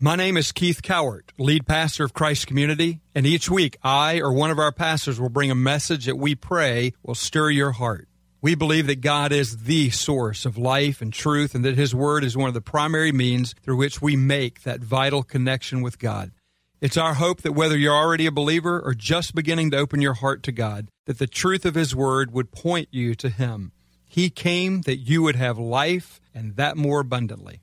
My name is Keith Cowart, lead pastor of Christ Community, and each week I or one of our pastors will bring a message that we pray will stir your heart. We believe that God is the source of life and truth, and that His Word is one of the primary means through which we make that vital connection with God. It's our hope that whether you're already a believer or just beginning to open your heart to God, that the truth of His Word would point you to Him. He came that you would have life and that more abundantly.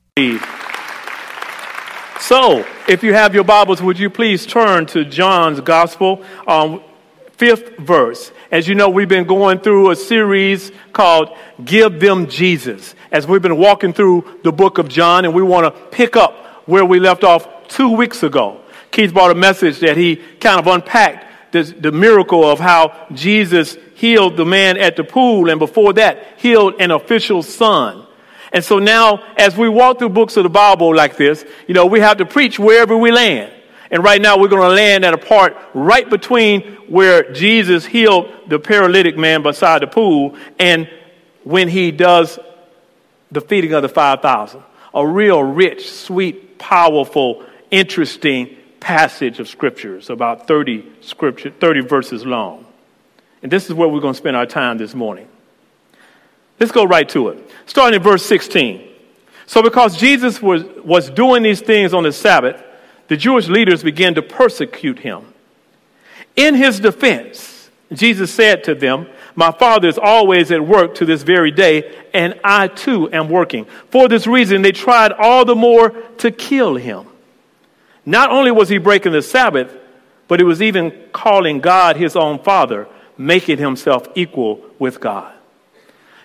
So, if you have your Bibles, would you please turn to John's Gospel, um, fifth verse. As you know, we've been going through a series called Give Them Jesus. As we've been walking through the book of John, and we want to pick up where we left off two weeks ago. Keith brought a message that he kind of unpacked this, the miracle of how Jesus healed the man at the pool, and before that, healed an official's son. And so now, as we walk through books of the Bible like this, you know, we have to preach wherever we land. And right now, we're going to land at a part right between where Jesus healed the paralytic man beside the pool and when he does the feeding of the 5,000. A real rich, sweet, powerful, interesting passage of scriptures, about 30 scripture, 30 verses long. And this is where we're going to spend our time this morning. Let's go right to it. Starting in verse 16. So, because Jesus was, was doing these things on the Sabbath, the Jewish leaders began to persecute him. In his defense, Jesus said to them, My Father is always at work to this very day, and I too am working. For this reason, they tried all the more to kill him. Not only was he breaking the Sabbath, but he was even calling God his own Father, making himself equal with God.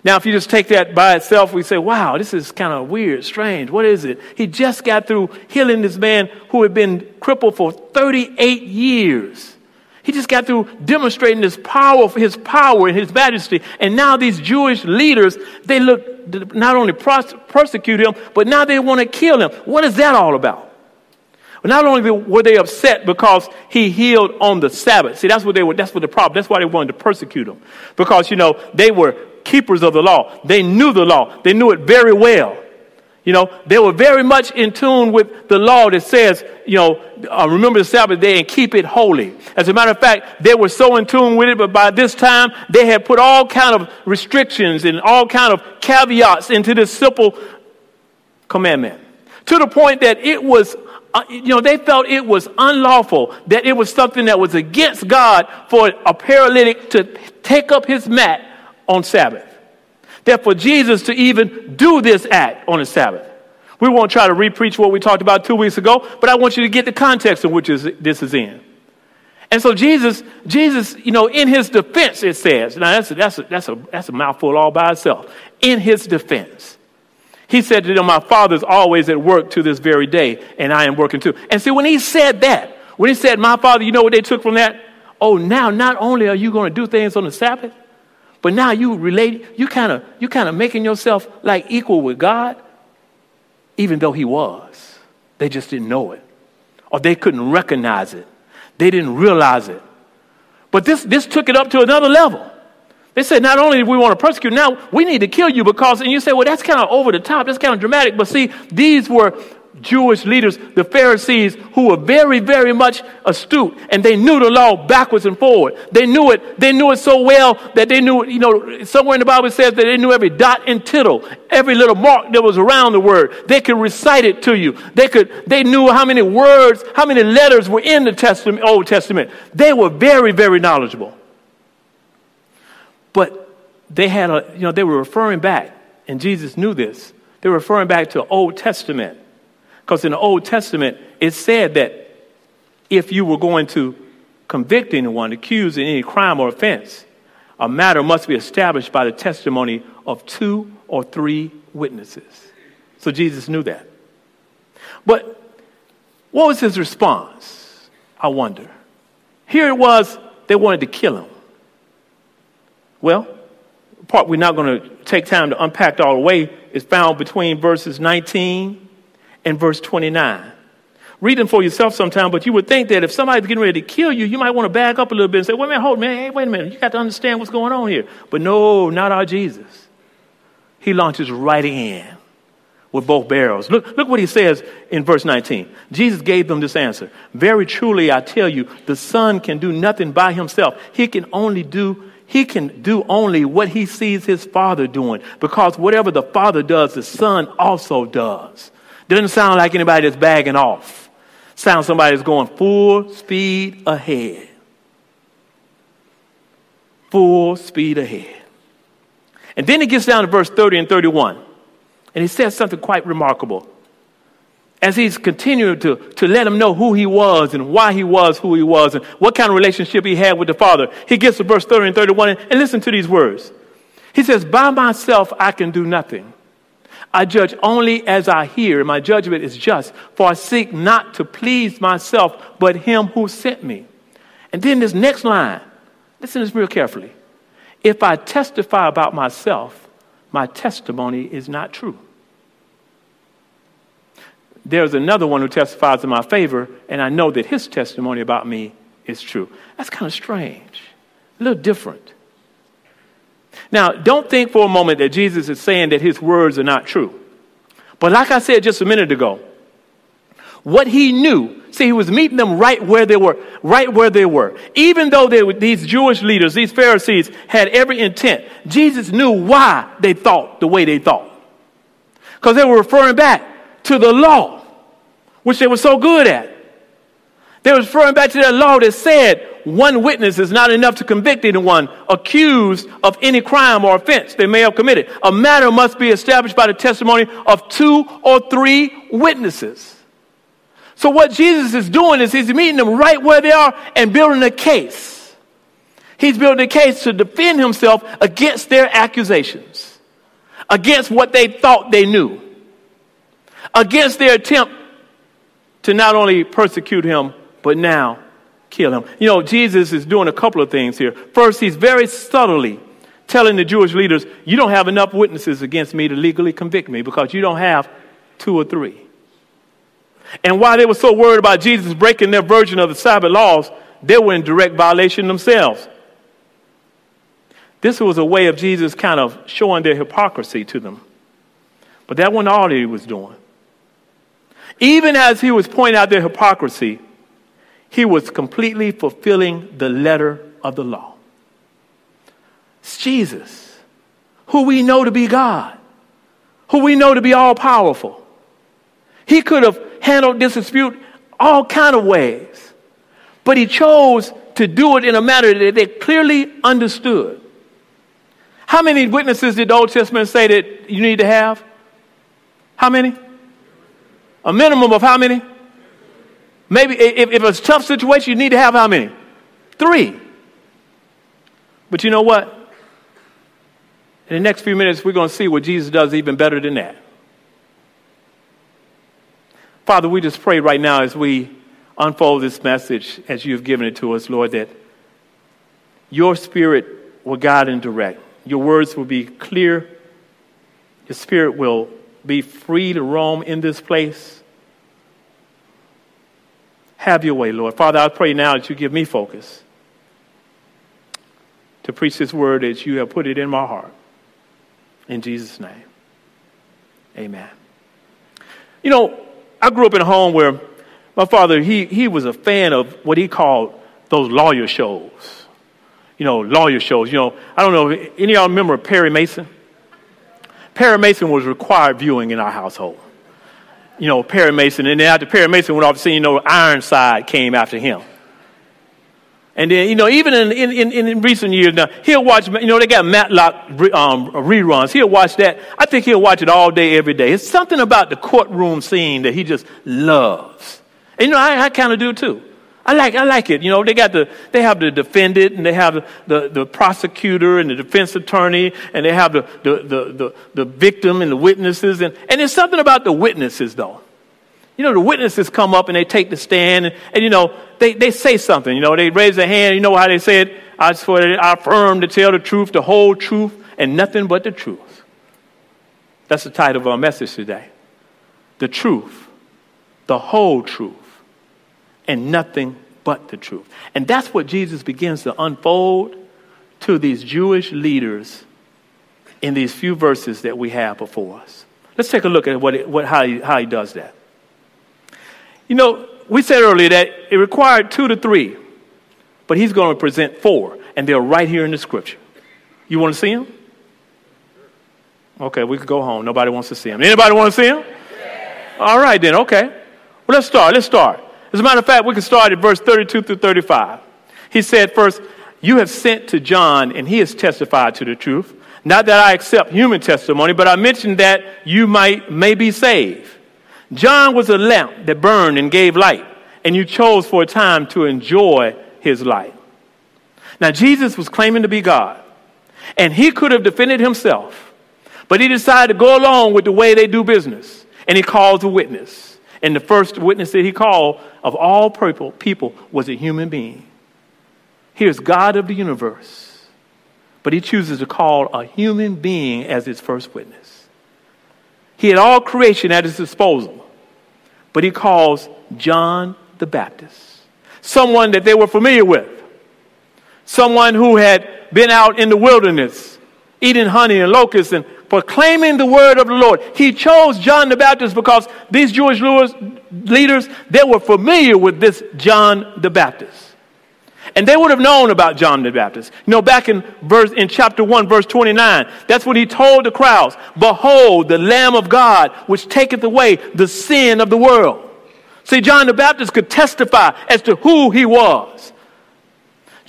Now, if you just take that by itself, we say, wow, this is kind of weird, strange. What is it? He just got through healing this man who had been crippled for 38 years. He just got through demonstrating his power, his power and his majesty. And now these Jewish leaders, they look, not only persecute him, but now they want to kill him. What is that all about? Not only were they upset because he healed on the Sabbath. See, that's what they were, that's what the problem. That's why they wanted to persecute him. Because, you know, they were keepers of the law. They knew the law. They knew it very well. You know, they were very much in tune with the law that says, you know, uh, remember the Sabbath day and keep it holy. As a matter of fact, they were so in tune with it, but by this time they had put all kind of restrictions and all kind of caveats into this simple commandment. To the point that it was, uh, you know, they felt it was unlawful, that it was something that was against God for a paralytic to take up his mat on Sabbath. That for Jesus to even do this act on the Sabbath. We won't try to repreach what we talked about two weeks ago, but I want you to get the context in which this is in. And so Jesus, Jesus, you know, in his defense, it says, now that's a, that's a, that's a, that's a mouthful all by itself. In his defense, he said to them, My father's always at work to this very day, and I am working too. And see, when he said that, when he said, My father, you know what they took from that? Oh, now not only are you going to do things on the Sabbath, but now you relate, you kind of you kind of making yourself like equal with God, even though he was. They just didn't know it. Or they couldn't recognize it. They didn't realize it. But this, this took it up to another level. They said, not only do we want to persecute, now we need to kill you because, and you say, well, that's kind of over the top, that's kind of dramatic. But see, these were Jewish leaders, the Pharisees, who were very, very much astute, and they knew the law backwards and forward. They knew it. They knew it so well that they knew, you know, somewhere in the Bible says that they knew every dot and tittle, every little mark that was around the word. They could recite it to you. They could. They knew how many words, how many letters were in the Testament, Old Testament. They were very, very knowledgeable. But they had a, you know, they were referring back, and Jesus knew this. They were referring back to Old Testament because in the Old Testament, it said that if you were going to convict anyone, accuse in any crime or offense, a matter must be established by the testimony of two or three witnesses. So Jesus knew that. But what was his response? I wonder. Here it was, they wanted to kill him. Well, part we're not going to take time to unpack all the way is found between verses 19 and verse 29. Read them for yourself sometime, but you would think that if somebody's getting ready to kill you, you might want to back up a little bit and say, wait a minute, hold man, hey, wait a minute, you got to understand what's going on here. But no, not our Jesus. He launches right in with both barrels. Look, look what he says in verse 19. Jesus gave them this answer. Very truly, I tell you, the Son can do nothing by himself. He can only do he can do only what he sees his father doing because whatever the father does, the son also does. Doesn't sound like anybody that's bagging off. Sounds somebody that's going full speed ahead. Full speed ahead. And then it gets down to verse 30 and 31. And he says something quite remarkable. As he's continuing to, to let him know who he was and why he was who he was and what kind of relationship he had with the Father, he gets to verse 30 and 31 and, and listen to these words. He says, By myself I can do nothing. I judge only as I hear. and My judgment is just, for I seek not to please myself, but him who sent me. And then this next line, listen to this real carefully. If I testify about myself, my testimony is not true. There's another one who testifies in my favor, and I know that his testimony about me is true. That's kind of strange, a little different. Now, don't think for a moment that Jesus is saying that his words are not true. But like I said just a minute ago, what he knew See, he was meeting them right where they were, right where they were. Even though they were, these Jewish leaders, these Pharisees, had every intent, Jesus knew why they thought the way they thought. Because they were referring back to the law, which they were so good at. They were referring back to that law that said one witness is not enough to convict anyone accused of any crime or offense they may have committed. A matter must be established by the testimony of two or three witnesses. So what Jesus is doing is he's meeting them right where they are and building a case. He's building a case to defend himself against their accusations, against what they thought they knew, against their attempt to not only persecute him, but now kill him. You know, Jesus is doing a couple of things here. First, he's very subtly telling the Jewish leaders, You don't have enough witnesses against me to legally convict me because you don't have two or three. And while they were so worried about Jesus breaking their version of the Sabbath laws, they were in direct violation themselves. This was a way of Jesus kind of showing their hypocrisy to them. But that wasn't all he was doing. Even as he was pointing out their hypocrisy, he was completely fulfilling the letter of the law. It's Jesus, who we know to be God, who we know to be all powerful. He could have handled this dispute all kind of ways. But he chose to do it in a manner that they clearly understood. How many witnesses did the Old Testament say that you need to have? How many? A minimum of how many? Maybe if, if it's a tough situation, you need to have how many? Three. But you know what? In the next few minutes, we're going to see what Jesus does even better than that. Father, we just pray right now as we unfold this message as you have given it to us, Lord, that your spirit will guide and direct. Your words will be clear. Your spirit will be free to roam in this place. Have your way, Lord. Father, I pray now that you give me focus to preach this word as you have put it in my heart. In Jesus' name, amen. You know, I grew up in a home where my father, he, he was a fan of what he called those lawyer shows. You know, lawyer shows. You know, I don't know, if any of y'all remember Perry Mason? Perry Mason was required viewing in our household. You know, Perry Mason, and then after Perry Mason went off scene, you know, Ironside came after him. And then, you know, even in, in, in, in, recent years now, he'll watch, you know, they got Matlock um, reruns. He'll watch that. I think he'll watch it all day, every day. It's something about the courtroom scene that he just loves. And, you know, I, I kind of do too. I like, I like it. You know, they got the, they have the defendant and they have the, the, the prosecutor and the defense attorney and they have the, the, the, the, the victim and the witnesses. And, and there's something about the witnesses though. You know, the witnesses come up and they take the stand and, and, you know, they, they say something. You know, they raise their hand. You know how they say it? I swear, I affirm to tell the truth, the whole truth, and nothing but the truth. That's the title of our message today. The truth, the whole truth, and nothing but the truth. And that's what Jesus begins to unfold to these Jewish leaders in these few verses that we have before us. Let's take a look at what, it, what how, he, how he does that. You know, we said earlier that it required two to three, but he's going to present four, and they're right here in the scripture. You want to see them? Okay, we could go home. Nobody wants to see them. Anybody want to see them? All right, then, okay. Well, let's start. Let's start. As a matter of fact, we can start at verse 32 through 35. He said, First, you have sent to John, and he has testified to the truth. Not that I accept human testimony, but I mentioned that you might may be saved. John was a lamp that burned and gave light, and you chose for a time to enjoy his light. Now, Jesus was claiming to be God, and he could have defended himself, but he decided to go along with the way they do business, and he calls a witness. And the first witness that he called of all people, was a human being. He Here's God of the universe but he chooses to call a human being as his first witness. He had all creation at his disposal, but he calls John the Baptist, someone that they were familiar with, someone who had been out in the wilderness eating honey and locusts and proclaiming the word of the Lord. He chose John the Baptist because these Jewish leaders, they were familiar with this John the Baptist. And they would have known about John the Baptist. You know, back in verse in chapter 1, verse 29, that's when he told the crowds, Behold, the Lamb of God, which taketh away the sin of the world. See, John the Baptist could testify as to who he was.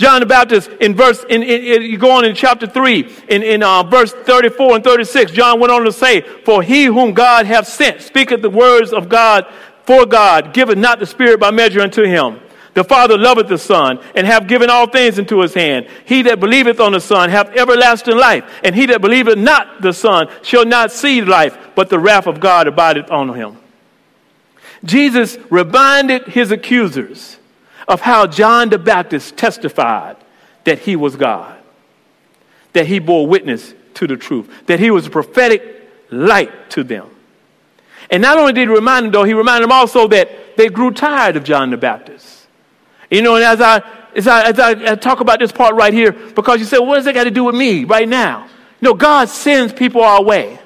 John the Baptist, in verse, in, in, in you go on in chapter 3, in, in uh, verse 34 and 36, John went on to say, For he whom God hath sent speaketh the words of God for God, giveth not the Spirit by measure unto him. The Father loveth the Son, and hath given all things into his hand. He that believeth on the Son hath everlasting life, and he that believeth not the Son shall not see life, but the wrath of God abideth on him. Jesus reminded his accusers of how John the Baptist testified that he was God, that he bore witness to the truth, that he was a prophetic light to them. And not only did he remind them, though, he reminded them also that they grew tired of John the Baptist. You know, and as I, as I, as I talk about this part right here, because you say, well, what does that got to do with me right now? You know, God sends people our way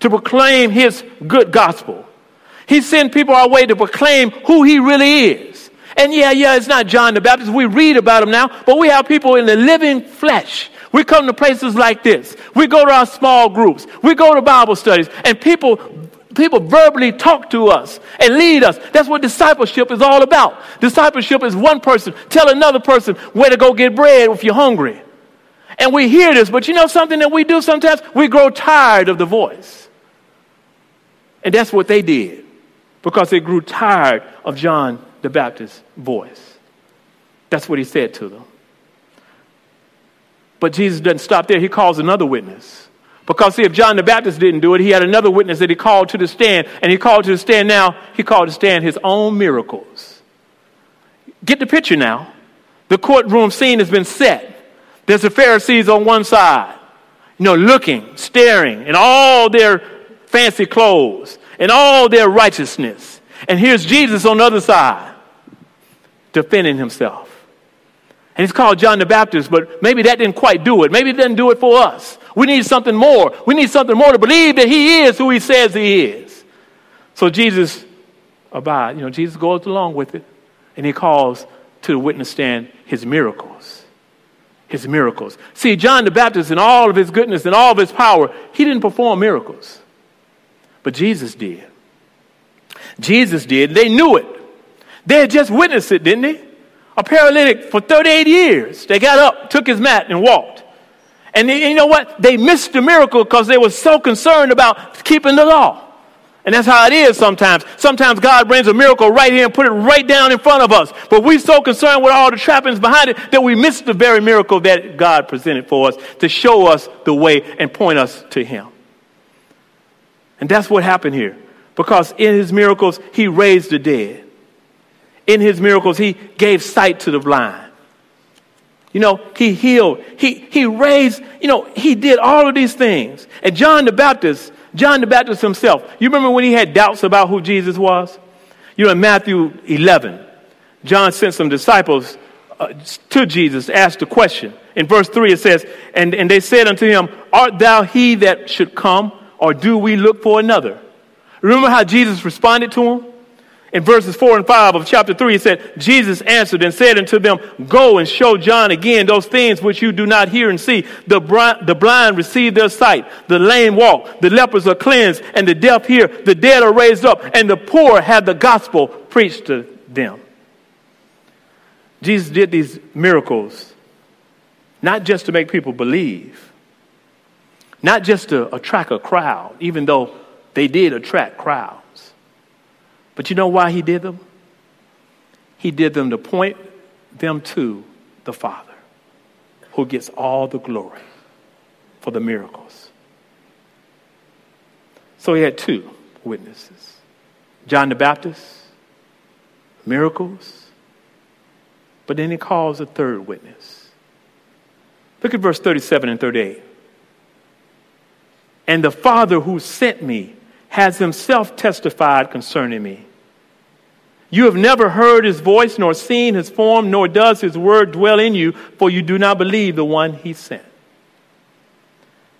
to proclaim his good gospel. He sends people our way to proclaim who he really is. And yeah, yeah, it's not John the Baptist. We read about him now, but we have people in the living flesh. We come to places like this. We go to our small groups. We go to Bible studies, and people people verbally talk to us and lead us. That's what discipleship is all about. Discipleship is one person tell another person where to go get bread if you're hungry. And we hear this, but you know something that we do sometimes? We grow tired of the voice. And that's what they did because they grew tired of John the Baptist's voice. That's what he said to them. But Jesus doesn't stop there. He calls another witness. Because see, if John the Baptist didn't do it, he had another witness that he called to the stand, and he called to the stand now, he called to stand his own miracles. Get the picture now. The courtroom scene has been set. There's the Pharisees on one side, you know, looking, staring, in all their fancy clothes, and all their righteousness. And here's Jesus on the other side, defending himself. And he's called John the Baptist, but maybe that didn't quite do it. Maybe it didn't do it for us. We need something more. We need something more to believe that he is who he says he is. So Jesus abide. You know, Jesus goes along with it, and he calls to the witness stand his miracles. His miracles. See, John the Baptist, in all of his goodness and all of his power, he didn't perform miracles. But Jesus did. Jesus did. They knew it. They had just witnessed it, didn't they? A paralytic for 38 years. They got up, took his mat, and walked. And you know what? They missed the miracle because they were so concerned about keeping the law. And that's how it is sometimes. Sometimes God brings a miracle right here and put it right down in front of us. But we're so concerned with all the trappings behind it that we miss the very miracle that God presented for us to show us the way and point us to Him. And that's what happened here. Because in His miracles, He raised the dead. In His miracles, He gave sight to the blind. You know, he healed. He, he raised, you know, he did all of these things. And John the Baptist, John the Baptist himself, you remember when he had doubts about who Jesus was? You know, in Matthew 11, John sent some disciples uh, to Jesus, asked a question. In verse 3, it says, and, and they said unto him, Art thou he that should come, or do we look for another? Remember how Jesus responded to him? In verses 4 and 5 of chapter 3, he said, Jesus answered and said unto them, Go and show John again those things which you do not hear and see. The, blind, the blind receive their sight, the lame walk, the lepers are cleansed, and the deaf hear, the dead are raised up, and the poor have the gospel preached to them. Jesus did these miracles not just to make people believe, not just to attract a crowd, even though they did attract crowds but you know why he did them? He did them to point them to the Father, who gets all the glory for the miracles. So he had two witnesses John the Baptist, miracles, but then he calls a third witness. Look at verse 37 and 38. And the Father who sent me has himself testified concerning me. You have never heard his voice, nor seen his form, nor does his word dwell in you, for you do not believe the one he sent.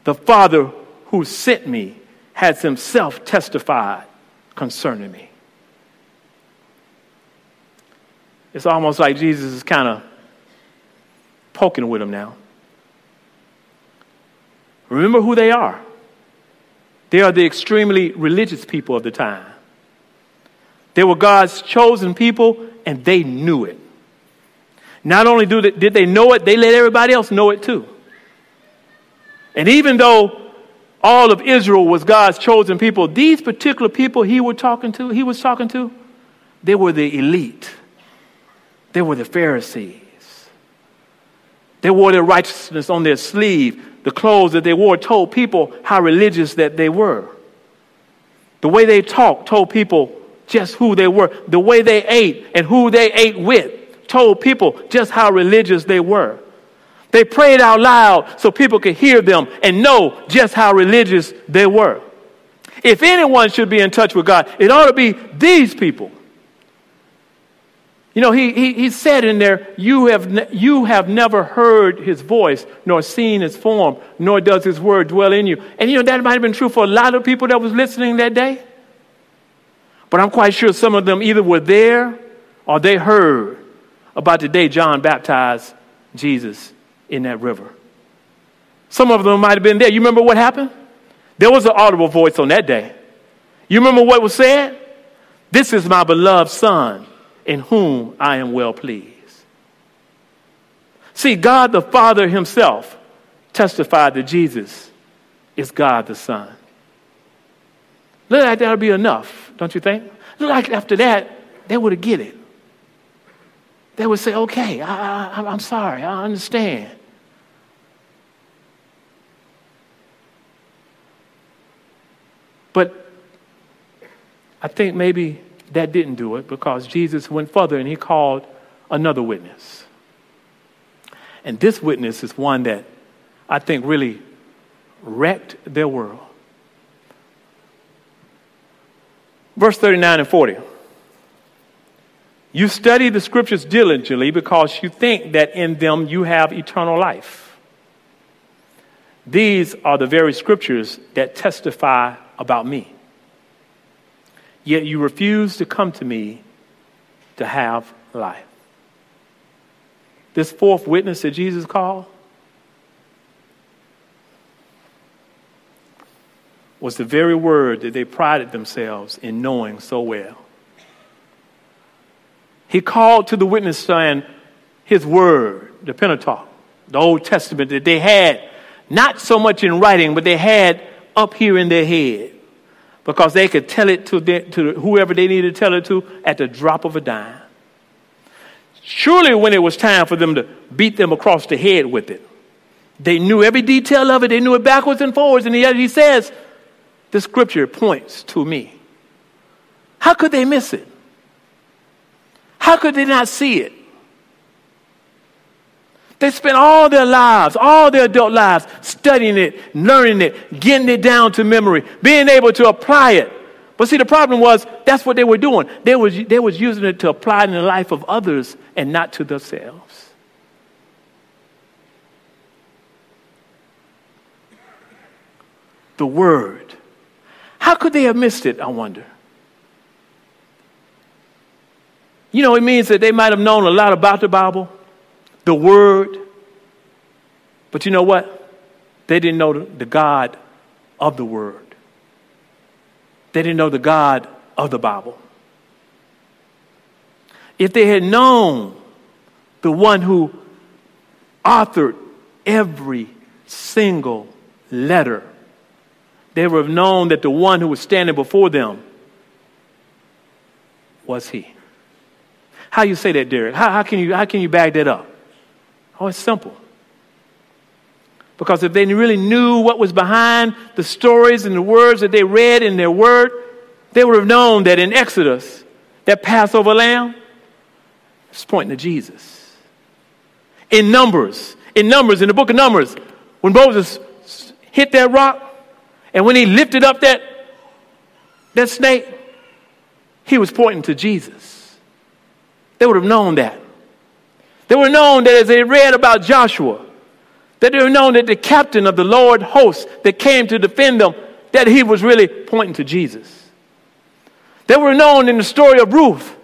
The Father who sent me has himself testified concerning me. It's almost like Jesus is kind of poking with them now. Remember who they are. They are the extremely religious people of the time. They were God's chosen people, and they knew it. Not only did they know it, they let everybody else know it too. And even though all of Israel was God's chosen people, these particular people he was talking to, he was talking to, they were the elite. They were the Pharisees. They wore their righteousness on their sleeve. The clothes that they wore told people how religious that they were. The way they talked told people just who they were. The way they ate and who they ate with told people just how religious they were. They prayed out loud so people could hear them and know just how religious they were. If anyone should be in touch with God, it ought to be these people. You know, he, he, he said in there, you have, ne- you have never heard his voice, nor seen his form, nor does his word dwell in you. And you know, that might have been true for a lot of people that was listening that day. But I'm quite sure some of them either were there or they heard about the day John baptized Jesus in that river. Some of them might have been there. You remember what happened? There was an audible voice on that day. You remember what was said? This is my beloved Son in whom I am well pleased. See, God the Father Himself testified that Jesus is God the Son. Look like that be enough, don't you think? Look like after that, they would have get it. They would say, okay, I, I, I'm sorry, I understand. But I think maybe that didn't do it because Jesus went further and he called another witness. And this witness is one that I think really wrecked their world. Verse 39 and 40. You study the scriptures diligently because you think that in them you have eternal life. These are the very scriptures that testify about me yet you refuse to come to me to have life. This fourth witness that Jesus called was the very word that they prided themselves in knowing so well. He called to the witness saying, his word, the Pentateuch, the Old Testament that they had, not so much in writing, but they had up here in their head because they could tell it to, the, to whoever they needed to tell it to at the drop of a dime. Surely, when it was time for them to beat them across the head with it, they knew every detail of it, they knew it backwards and forwards, and he says, The scripture points to me. How could they miss it? How could they not see it? They spent all their lives, all their adult lives, studying it, learning it, getting it down to memory, being able to apply it. But see, the problem was that's what they were doing. They was, they was using it to apply it in the life of others and not to themselves. The Word How could they have missed it, I wonder? You know, it means that they might have known a lot about the Bible, the Word, but you know what? They didn't know the God of the Word. They didn't know the God of the Bible. If they had known the one who authored every single letter, they would have known that the one who was standing before them was he. How you say that, Derek? How, how, can you, how can you back that up? Oh, it's simple. Because if they really knew what was behind the stories and the words that they read in their word, they would have known that in Exodus, that Passover lamb is pointing to Jesus. In Numbers, in Numbers, in the book of Numbers, when Moses hit that rock and when he lifted up that, that snake, he was pointing to Jesus. They would have known that. They would have known that as they read about Joshua, that they would have known that the captain of the Lord host that came to defend them, that he was really pointing to Jesus. They were known in the story of Ruth.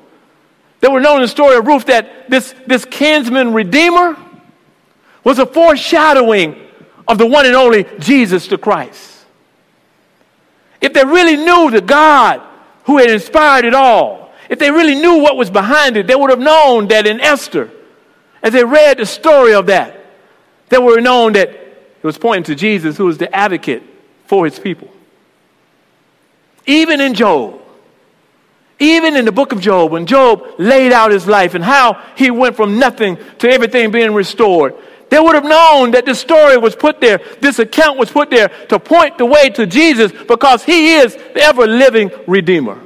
They were known in the story of Ruth that this, this kinsman redeemer was a foreshadowing of the one and only Jesus the Christ. If they really knew the God who had inspired it all, if they really knew what was behind it, they would have known that in Esther, as they read the story of that, they would have known that it was pointing to Jesus who was the advocate for his people. Even in Job, even in the book of Job, when Job laid out his life and how he went from nothing to everything being restored, they would have known that this story was put there, this account was put there to point the way to Jesus because he is the ever living Redeemer.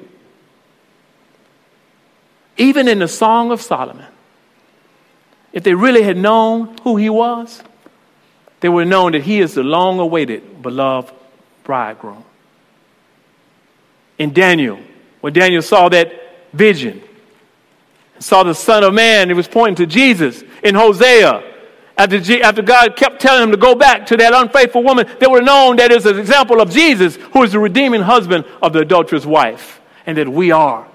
Even in the Song of Solomon, if they really had known who he was, they would have known that he is the long awaited, beloved bridegroom. In Daniel, when Daniel saw that vision, saw the Son of Man, it was pointing to Jesus. In Hosea, after, G, after God kept telling him to go back to that unfaithful woman, they were known that as an example of Jesus, who is the redeeming husband of the adulterous wife, and that we are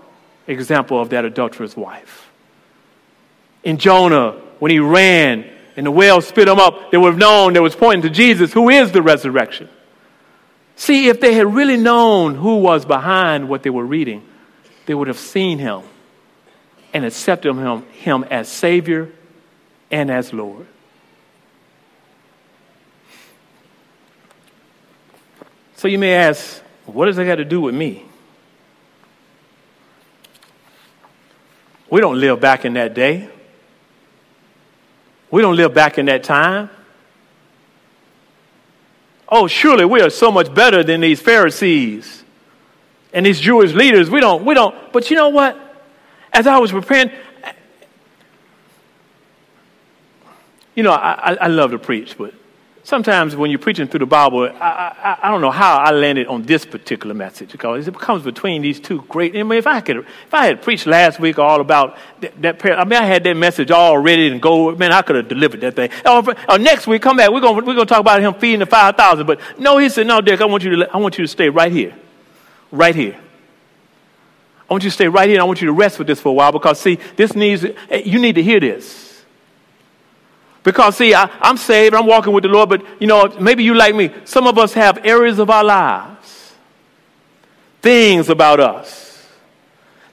example of that adulterous wife. In Jonah, when he ran and the whale spit him up, they would have known that was pointing to Jesus, who is the resurrection. See, if they had really known who was behind what they were reading, they would have seen him and accepted him, him as Savior and as Lord. So you may ask, what does that got to do with me? We don't live back in that day. We don't live back in that time oh, surely we are so much better than these Pharisees and these Jewish leaders. We don't, we don't. But you know what? As I was preparing, you know, I, I love to preach, but sometimes when you're preaching through the Bible, I, I, I, don't know how I landed on this particular message because it comes between these two great. I mean, if I could, if I had preached last week all about that, that I mean, I had that message all ready and go. Man, I could have delivered that thing. Oh, or, or oh, next week, come back. We're gonna we're gonna talk about him feeding the five thousand. But no, he said, no, Dick, I want you to I want you to stay right here, right here. I want you to stay right here. I want you to rest with this for a while because see, this needs eh, you need to hear this. Because, see, I, am saved, I'm walking with the Lord, but, you know, maybe you like me. Some of us have areas of our lives, things about us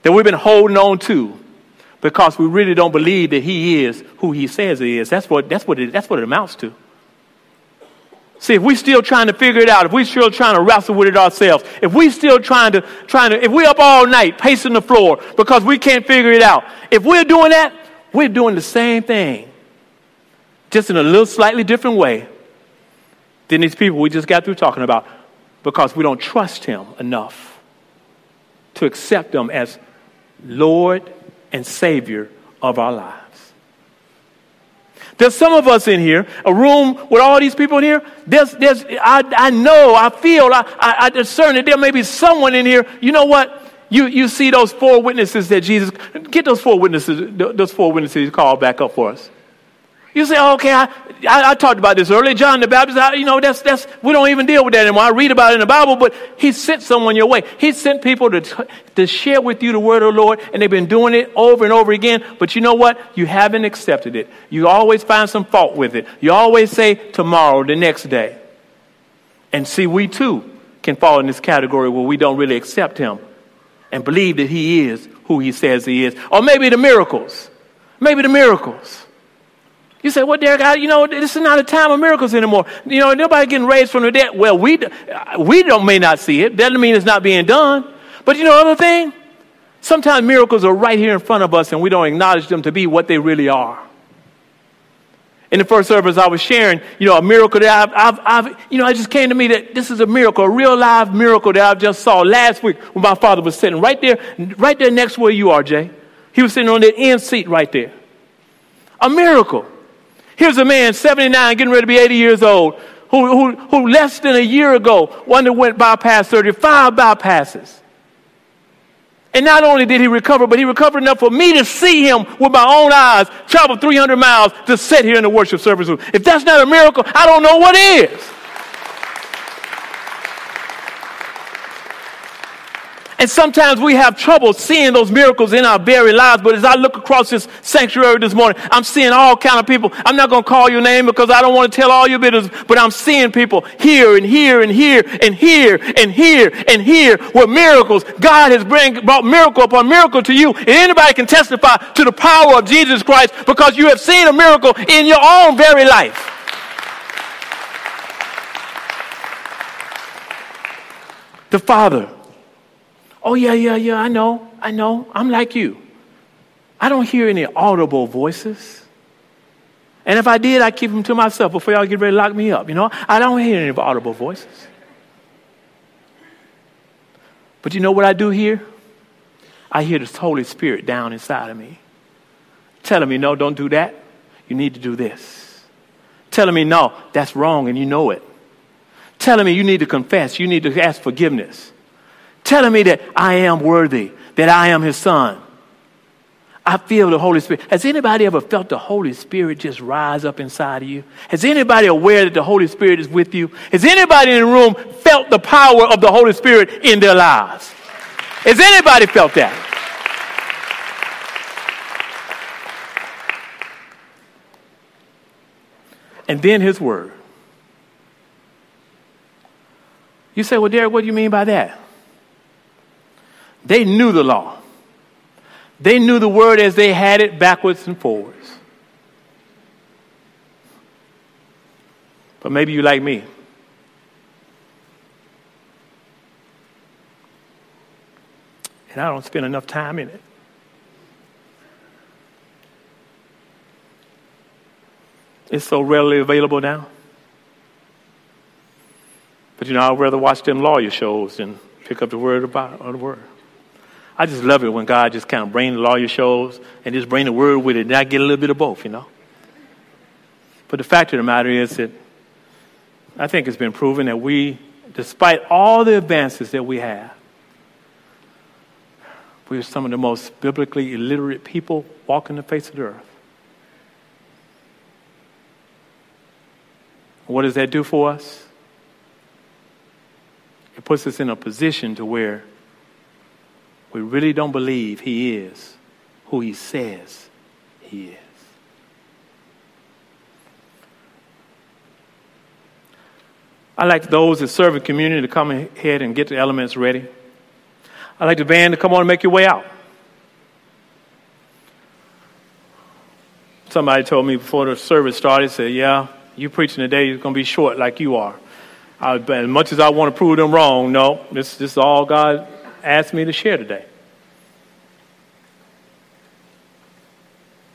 that we've been holding on to because we really don't believe that He is who He says He is. That's what, that's what, it, that's what it amounts to. See, if we're still trying to figure it out, if we're still trying to wrestle with it ourselves, if we're still trying to, trying to, if we're up all night pacing the floor because we can't figure it out, if we're doing that, we're doing the same thing just in a little slightly different way than these people we just got through talking about because we don't trust Him enough to accept Him as Lord and Savior of our lives. There's some of us in here, a room with all these people in here. There's, there's, I, I know, I feel, I, I, I discern that there may be someone in here. You know what? You, you see those four witnesses that Jesus, get those four witnesses, those four witnesses called back up for us. You say, oh, okay, I, I, I, talked about this earlier. John the Baptist, I, you know, that's, that's, we don't even deal with that anymore. I read about it in the Bible, but he sent someone your way. He sent people to, to share with you the word of the Lord, and they've been doing it over and over again. But you know what? You haven't accepted it. You always find some fault with it. You always say tomorrow, the next day. And see, we too can fall in this category where we don't really accept him and believe that he is who he says he is. Or maybe the miracles. Maybe the miracles. You say, well, Derek, I, you know, this is not a time of miracles anymore. You know, nobody getting raised from the dead. Well, we, we don't, may not see it. That doesn't mean it's not being done. But you know other thing? Sometimes miracles are right here in front of us and we don't acknowledge them to be what they really are. In the first service, I was sharing, you know, a miracle that I've, I've, I've, you know, it just came to me that this is a miracle, a real live miracle that I just saw last week when my father was sitting right there, right there next where you are, Jay. He was sitting on the end seat right there. A miracle. Here's a man, 79, getting ready to be 80 years old, who, who, who less than a year ago, one that went bypass 35 bypasses. And not only did he recover, but he recovered enough for me to see him with my own eyes, travel 300 miles to sit here in the worship service. room. If that's not a miracle, I don't know what is. And sometimes we have trouble seeing those miracles in our very lives. But as I look across this sanctuary this morning, I'm seeing all kind of people. I'm not going to call your name because I don't want to tell all your business, but I'm seeing people here and here and here and here and here and here with miracles. God has bring, brought miracle upon miracle to you. And anybody can testify to the power of Jesus Christ because you have seen a miracle in your own very life. The Father Oh, yeah, yeah, yeah, I know, I know. I'm like you. I don't hear any audible voices. And if I did, I'd keep them to myself before y'all get ready to lock me up. You know, I don't hear any audible voices. But you know what I do hear? I hear this Holy Spirit down inside of me telling me, no, don't do that. You need to do this. Telling me, no, that's wrong and you know it. Telling me you need to confess, you need to ask forgiveness telling me that I am worthy, that I am his son. I feel the Holy Spirit. Has anybody ever felt the Holy Spirit just rise up inside of you? Has anybody aware that the Holy Spirit is with you? Has anybody in the room felt the power of the Holy Spirit in their lives? Has anybody felt that? And then his word. You say, well, Derek, what do you mean by that? They knew the law. They knew the word as they had it backwards and forwards. But maybe you like me. And I don't spend enough time in it. It's so readily available now. But you know, I'd rather watch them lawyer shows than pick up the word about or the word. I just love it when God just kind of bring the lawyer shows and just bring the word with it. And I get a little bit of both, you know. But the fact of the matter is that I think it's been proven that we, despite all the advances that we have, we are some of the most biblically illiterate people walking the face of the earth. What does that do for us? It puts us in a position to where we really don't believe he is who he says he is. I like those that serve in community to come ahead and get the elements ready. I'd like the band to come on and make your way out. Somebody told me before the service started, said, Yeah, you preaching today is going to be short like you are. I, as much as I want to prove them wrong, no, this, this is all God asked me to share today.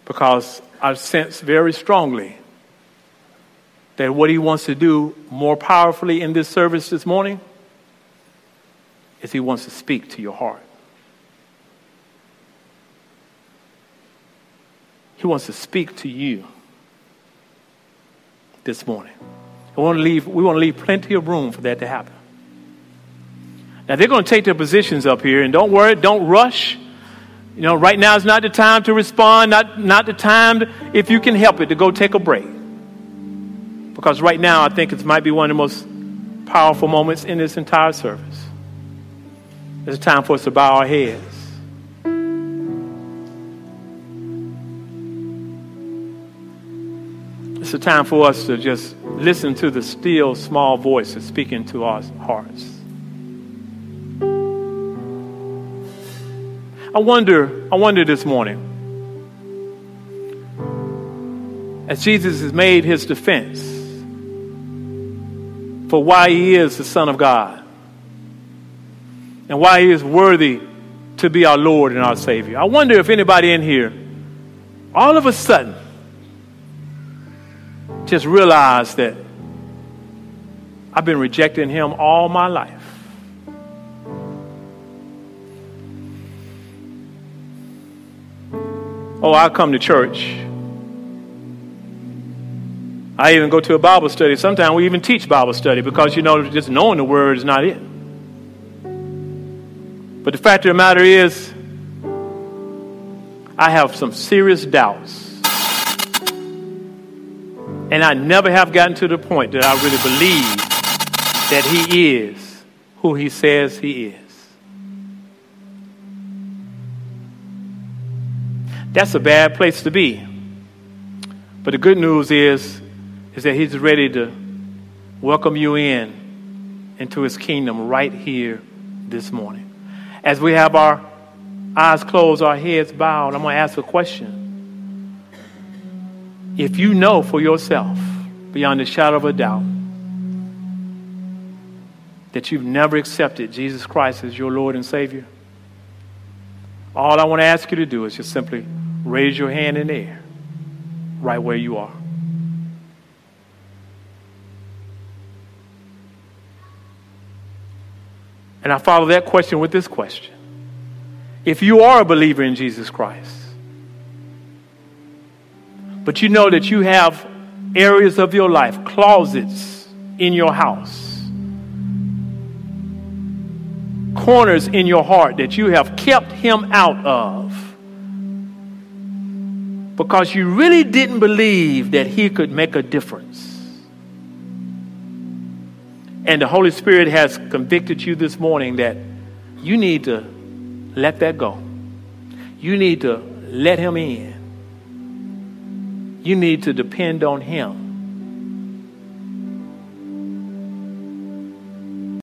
Because I sense very strongly that what he wants to do more powerfully in this service this morning is he wants to speak to your heart. He wants to speak to you this morning. We want to leave, we want to leave plenty of room for that to happen. Now, they're going to take their positions up here, and don't worry, don't rush. You know, right now is not the time to respond, not, not the time, to, if you can help it, to go take a break. Because right now, I think it might be one of the most powerful moments in this entire service. It's a time for us to bow our heads. It's a time for us to just listen to the still small voice that's speaking to our hearts. I wonder, I wonder this morning, as Jesus has made his defense for why he is the Son of God and why he is worthy to be our Lord and our Savior. I wonder if anybody in here, all of a sudden, just realized that I've been rejecting him all my life. Oh, I come to church. I even go to a Bible study. Sometimes we even teach Bible study because, you know, just knowing the word is not it. But the fact of the matter is, I have some serious doubts. And I never have gotten to the point that I really believe that He is who He says He is. That's a bad place to be. But the good news is, is that He's ready to welcome you in into His kingdom right here this morning. As we have our eyes closed, our heads bowed, I'm going to ask a question. If you know for yourself, beyond a shadow of a doubt, that you've never accepted Jesus Christ as your Lord and Savior, all I want to ask you to do is just simply raise your hand in air, right where you are. And I follow that question with this question. If you are a believer in Jesus Christ, but you know that you have areas of your life, closets in your house, corners in your heart that you have kept him out of because you really didn't believe that he could make a difference. And the Holy Spirit has convicted you this morning that you need to let that go. You need to let him in. You need to depend on him